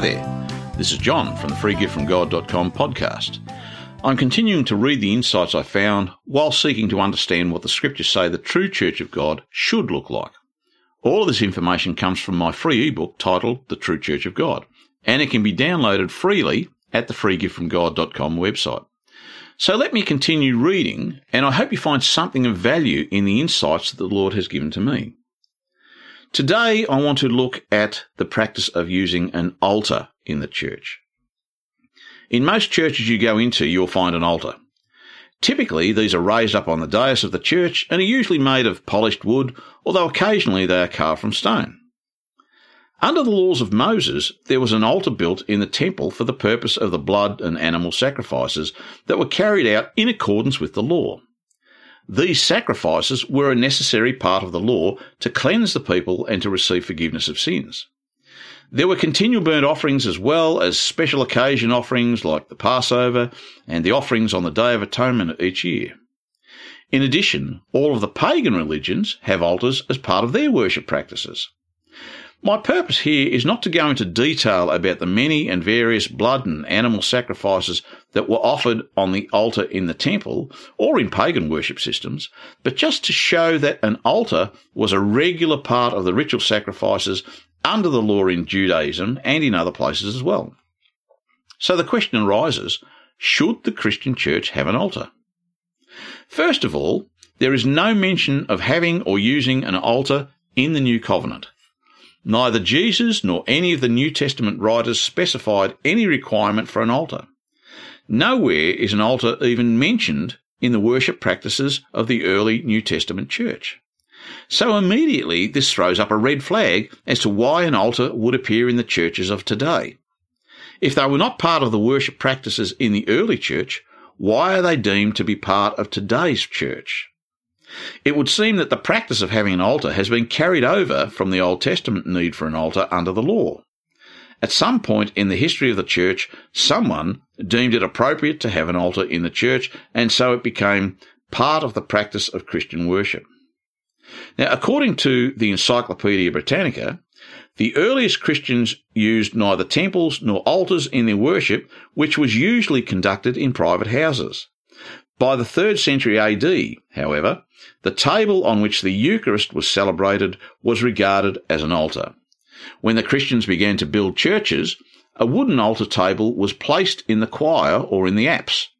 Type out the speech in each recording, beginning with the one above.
Hi there. This is John from the freegiftfromgod.com podcast. I'm continuing to read the insights I found while seeking to understand what the scriptures say the true church of God should look like. All of this information comes from my free ebook titled The True Church of God, and it can be downloaded freely at the freegiftfromgod.com website. So let me continue reading, and I hope you find something of value in the insights that the Lord has given to me. Today, I want to look at the practice of using an altar in the church. In most churches you go into, you'll find an altar. Typically, these are raised up on the dais of the church and are usually made of polished wood, although occasionally they are carved from stone. Under the laws of Moses, there was an altar built in the temple for the purpose of the blood and animal sacrifices that were carried out in accordance with the law. These sacrifices were a necessary part of the law to cleanse the people and to receive forgiveness of sins. There were continual burnt offerings as well as special occasion offerings like the Passover and the offerings on the Day of Atonement each year. In addition, all of the pagan religions have altars as part of their worship practices. My purpose here is not to go into detail about the many and various blood and animal sacrifices that were offered on the altar in the temple or in pagan worship systems, but just to show that an altar was a regular part of the ritual sacrifices under the law in Judaism and in other places as well. So the question arises, should the Christian church have an altar? First of all, there is no mention of having or using an altar in the New Covenant. Neither Jesus nor any of the New Testament writers specified any requirement for an altar. Nowhere is an altar even mentioned in the worship practices of the early New Testament church. So immediately this throws up a red flag as to why an altar would appear in the churches of today. If they were not part of the worship practices in the early church, why are they deemed to be part of today's church? It would seem that the practice of having an altar has been carried over from the Old Testament need for an altar under the law. At some point in the history of the church, someone deemed it appropriate to have an altar in the church, and so it became part of the practice of Christian worship. Now, according to the Encyclopaedia Britannica, the earliest Christians used neither temples nor altars in their worship, which was usually conducted in private houses. By the 3rd century AD, however, the table on which the Eucharist was celebrated was regarded as an altar. When the Christians began to build churches, a wooden altar table was placed in the choir or in the apse.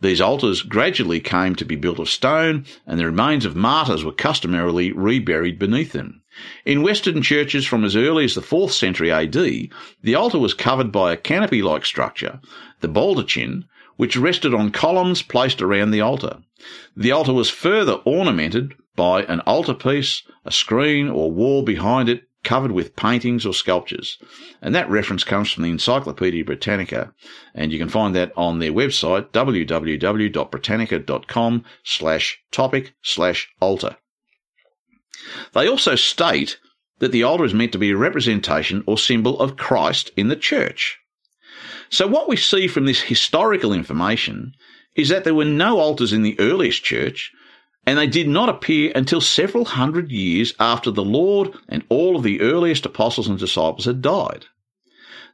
These altars gradually came to be built of stone, and the remains of martyrs were customarily reburied beneath them. In Western churches from as early as the 4th century AD, the altar was covered by a canopy-like structure, the baldachin, which rested on columns placed around the altar. The altar was further ornamented by an altarpiece, a screen or wall behind it covered with paintings or sculptures. And that reference comes from the Encyclopaedia Britannica, and you can find that on their website, www.britannica.com slash topic slash altar. They also state that the altar is meant to be a representation or symbol of Christ in the church. So what we see from this historical information is that there were no altars in the earliest church, and they did not appear until several hundred years after the Lord and all of the earliest apostles and disciples had died.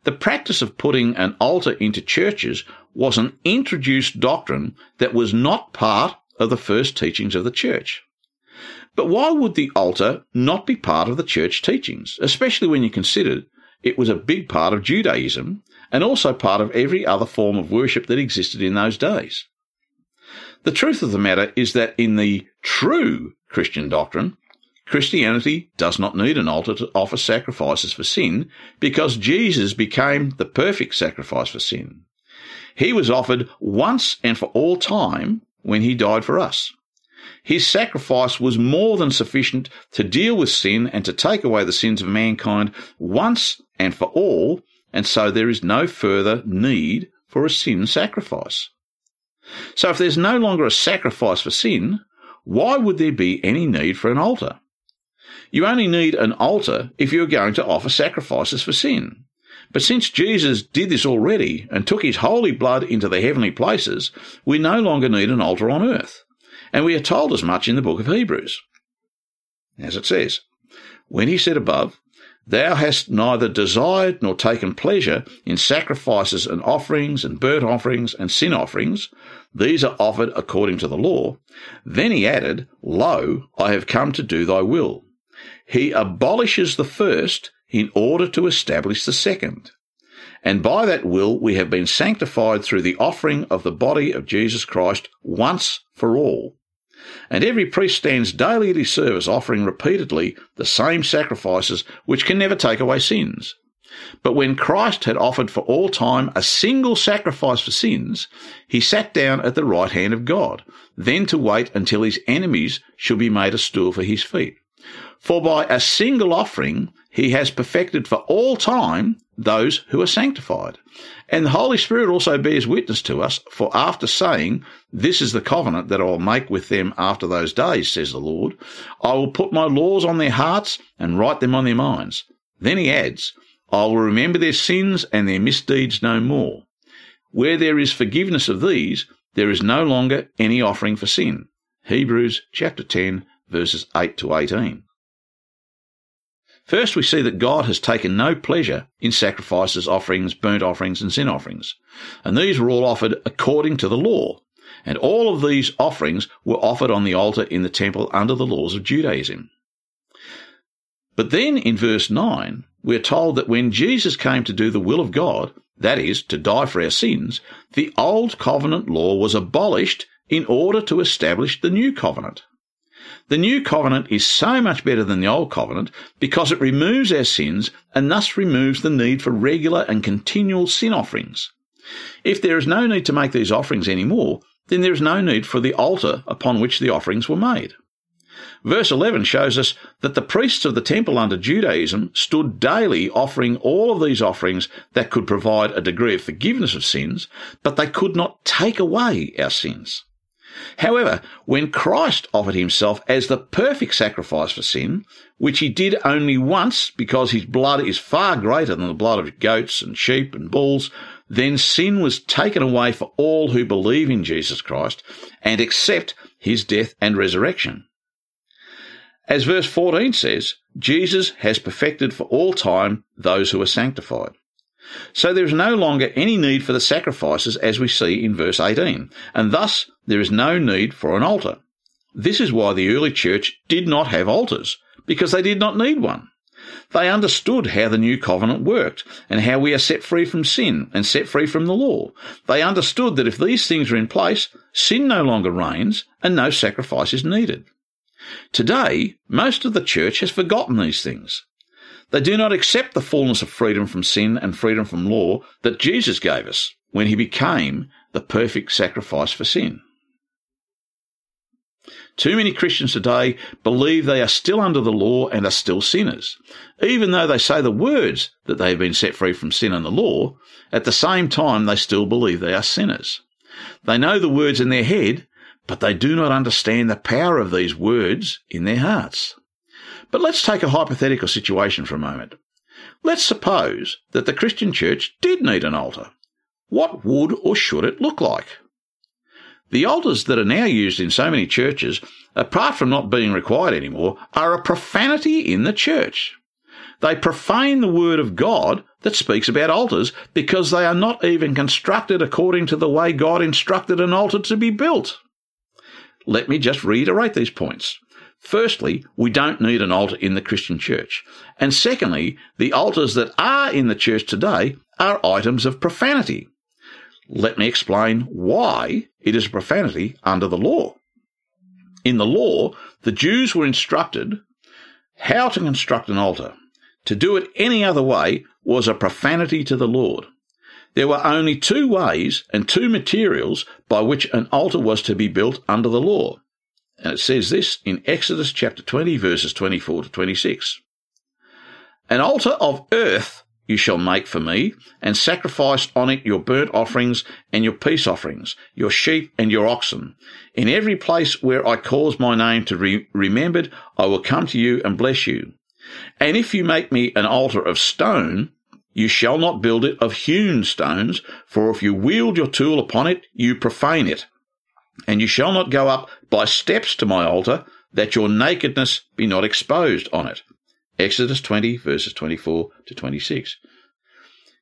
The practice of putting an altar into churches was an introduced doctrine that was not part of the first teachings of the church. But why would the altar not be part of the church teachings, especially when you consider it was a big part of Judaism and also part of every other form of worship that existed in those days. The truth of the matter is that in the true Christian doctrine, Christianity does not need an altar to offer sacrifices for sin because Jesus became the perfect sacrifice for sin. He was offered once and for all time when he died for us. His sacrifice was more than sufficient to deal with sin and to take away the sins of mankind once and for all and so there is no further need for a sin sacrifice. So if there's no longer a sacrifice for sin, why would there be any need for an altar? You only need an altar if you're going to offer sacrifices for sin. But since Jesus did this already and took his holy blood into the heavenly places, we no longer need an altar on earth. And we are told as much in the book of Hebrews. As it says, when he said above, Thou hast neither desired nor taken pleasure in sacrifices and offerings and burnt offerings and sin offerings. These are offered according to the law. Then he added, Lo, I have come to do thy will. He abolishes the first in order to establish the second. And by that will we have been sanctified through the offering of the body of Jesus Christ once for all. And every priest stands daily at his service offering repeatedly the same sacrifices which can never take away sins. But when Christ had offered for all time a single sacrifice for sins, he sat down at the right hand of God, then to wait until his enemies should be made a stool for his feet. For by a single offering he has perfected for all time those who are sanctified. And the Holy Spirit also bears witness to us, for after saying, This is the covenant that I will make with them after those days, says the Lord, I will put my laws on their hearts and write them on their minds. Then he adds, I will remember their sins and their misdeeds no more. Where there is forgiveness of these, there is no longer any offering for sin. Hebrews chapter 10 verses 8 to 18. First, we see that God has taken no pleasure in sacrifices, offerings, burnt offerings, and sin offerings. And these were all offered according to the law. And all of these offerings were offered on the altar in the temple under the laws of Judaism. But then in verse 9, we're told that when Jesus came to do the will of God, that is, to die for our sins, the old covenant law was abolished in order to establish the new covenant. The new covenant is so much better than the old covenant because it removes our sins and thus removes the need for regular and continual sin offerings. If there is no need to make these offerings anymore, then there is no need for the altar upon which the offerings were made. Verse 11 shows us that the priests of the temple under Judaism stood daily offering all of these offerings that could provide a degree of forgiveness of sins, but they could not take away our sins. However, when Christ offered himself as the perfect sacrifice for sin, which he did only once because his blood is far greater than the blood of goats and sheep and bulls, then sin was taken away for all who believe in Jesus Christ and accept his death and resurrection. As verse 14 says, Jesus has perfected for all time those who are sanctified. So there is no longer any need for the sacrifices as we see in verse 18, and thus there is no need for an altar. This is why the early church did not have altars, because they did not need one. They understood how the new covenant worked and how we are set free from sin and set free from the law. They understood that if these things are in place, sin no longer reigns and no sacrifice is needed. Today, most of the church has forgotten these things. They do not accept the fullness of freedom from sin and freedom from law that Jesus gave us when he became the perfect sacrifice for sin. Too many Christians today believe they are still under the law and are still sinners. Even though they say the words that they have been set free from sin and the law, at the same time they still believe they are sinners. They know the words in their head, but they do not understand the power of these words in their hearts. But let's take a hypothetical situation for a moment. Let's suppose that the Christian church did need an altar. What would or should it look like? The altars that are now used in so many churches, apart from not being required anymore, are a profanity in the church. They profane the word of God that speaks about altars because they are not even constructed according to the way God instructed an altar to be built. Let me just reiterate these points. Firstly, we don't need an altar in the Christian church. And secondly, the altars that are in the church today are items of profanity. Let me explain why it is a profanity under the law. In the law, the Jews were instructed how to construct an altar. To do it any other way was a profanity to the Lord. There were only two ways and two materials by which an altar was to be built under the law. And it says this in Exodus chapter 20, verses 24 to 26. An altar of earth you shall make for me, and sacrifice on it your burnt offerings and your peace offerings, your sheep and your oxen. In every place where I cause my name to be remembered, I will come to you and bless you. And if you make me an altar of stone, you shall not build it of hewn stones, for if you wield your tool upon it, you profane it. And you shall not go up by steps to my altar, that your nakedness be not exposed on it. Exodus 20, verses 24 to 26.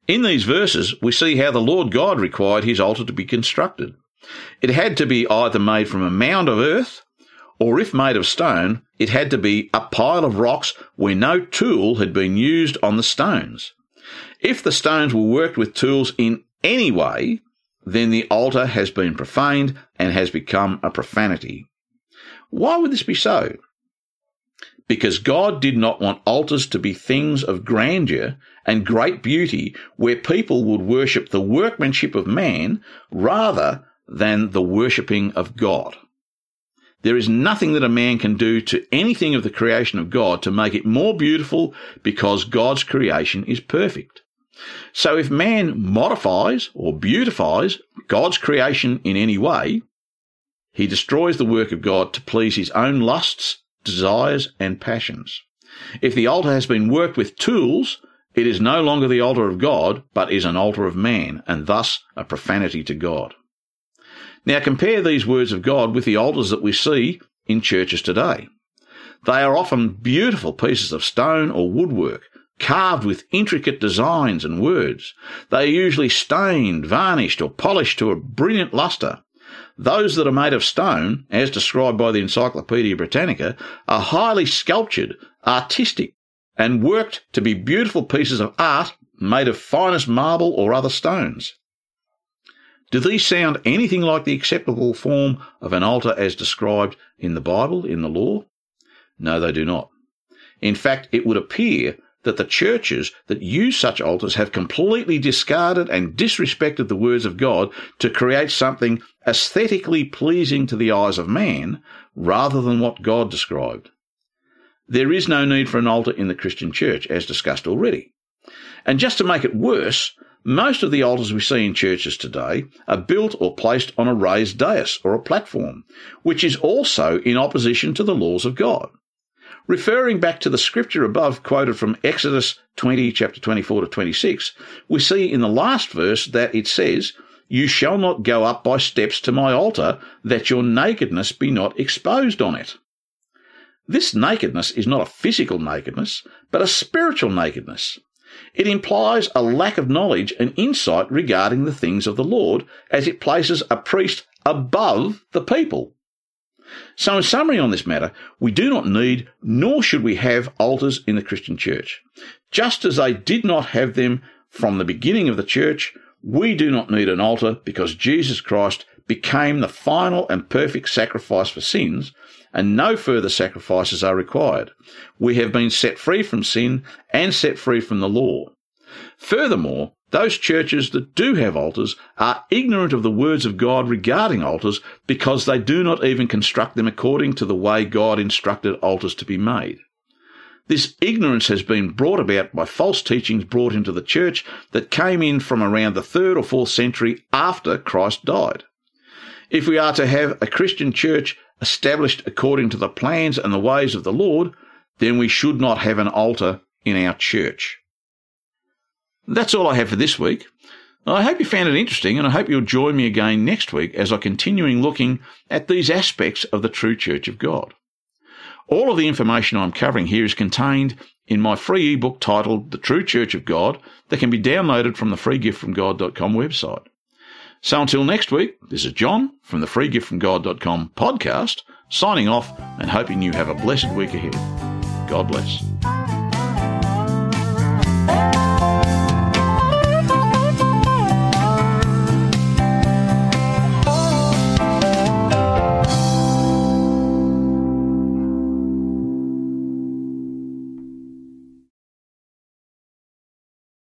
In these verses, we see how the Lord God required his altar to be constructed. It had to be either made from a mound of earth, or if made of stone, it had to be a pile of rocks where no tool had been used on the stones. If the stones were worked with tools in any way, then the altar has been profaned and has become a profanity. Why would this be so? Because God did not want altars to be things of grandeur and great beauty where people would worship the workmanship of man rather than the worshipping of God. There is nothing that a man can do to anything of the creation of God to make it more beautiful because God's creation is perfect. So if man modifies or beautifies God's creation in any way, he destroys the work of God to please his own lusts, desires, and passions. If the altar has been worked with tools, it is no longer the altar of God, but is an altar of man, and thus a profanity to God. Now compare these words of God with the altars that we see in churches today. They are often beautiful pieces of stone or woodwork, carved with intricate designs and words. They are usually stained, varnished, or polished to a brilliant lustre. Those that are made of stone, as described by the Encyclopaedia Britannica, are highly sculptured, artistic, and worked to be beautiful pieces of art made of finest marble or other stones. Do these sound anything like the acceptable form of an altar as described in the Bible, in the law? No, they do not. In fact, it would appear that the churches that use such altars have completely discarded and disrespected the words of God to create something aesthetically pleasing to the eyes of man rather than what God described. There is no need for an altar in the Christian church, as discussed already. And just to make it worse, most of the altars we see in churches today are built or placed on a raised dais or a platform, which is also in opposition to the laws of God. Referring back to the scripture above quoted from Exodus 20, chapter 24 to 26, we see in the last verse that it says, You shall not go up by steps to my altar, that your nakedness be not exposed on it. This nakedness is not a physical nakedness, but a spiritual nakedness. It implies a lack of knowledge and insight regarding the things of the Lord as it places a priest above the people. So, in summary on this matter, we do not need nor should we have altars in the Christian church. Just as they did not have them from the beginning of the church, we do not need an altar because Jesus Christ became the final and perfect sacrifice for sins, and no further sacrifices are required. We have been set free from sin and set free from the law. Furthermore, those churches that do have altars are ignorant of the words of God regarding altars because they do not even construct them according to the way God instructed altars to be made. This ignorance has been brought about by false teachings brought into the church that came in from around the third or fourth century after Christ died. If we are to have a Christian church established according to the plans and the ways of the Lord, then we should not have an altar in our church. That's all I have for this week. I hope you found it interesting and I hope you'll join me again next week as I continue looking at these aspects of the true Church of God. All of the information I'm covering here is contained in my free ebook titled The True Church of God that can be downloaded from the freegiftfromgod.com website. So until next week, this is John from the freegiftfromgod.com podcast, signing off and hoping you have a blessed week ahead. God bless.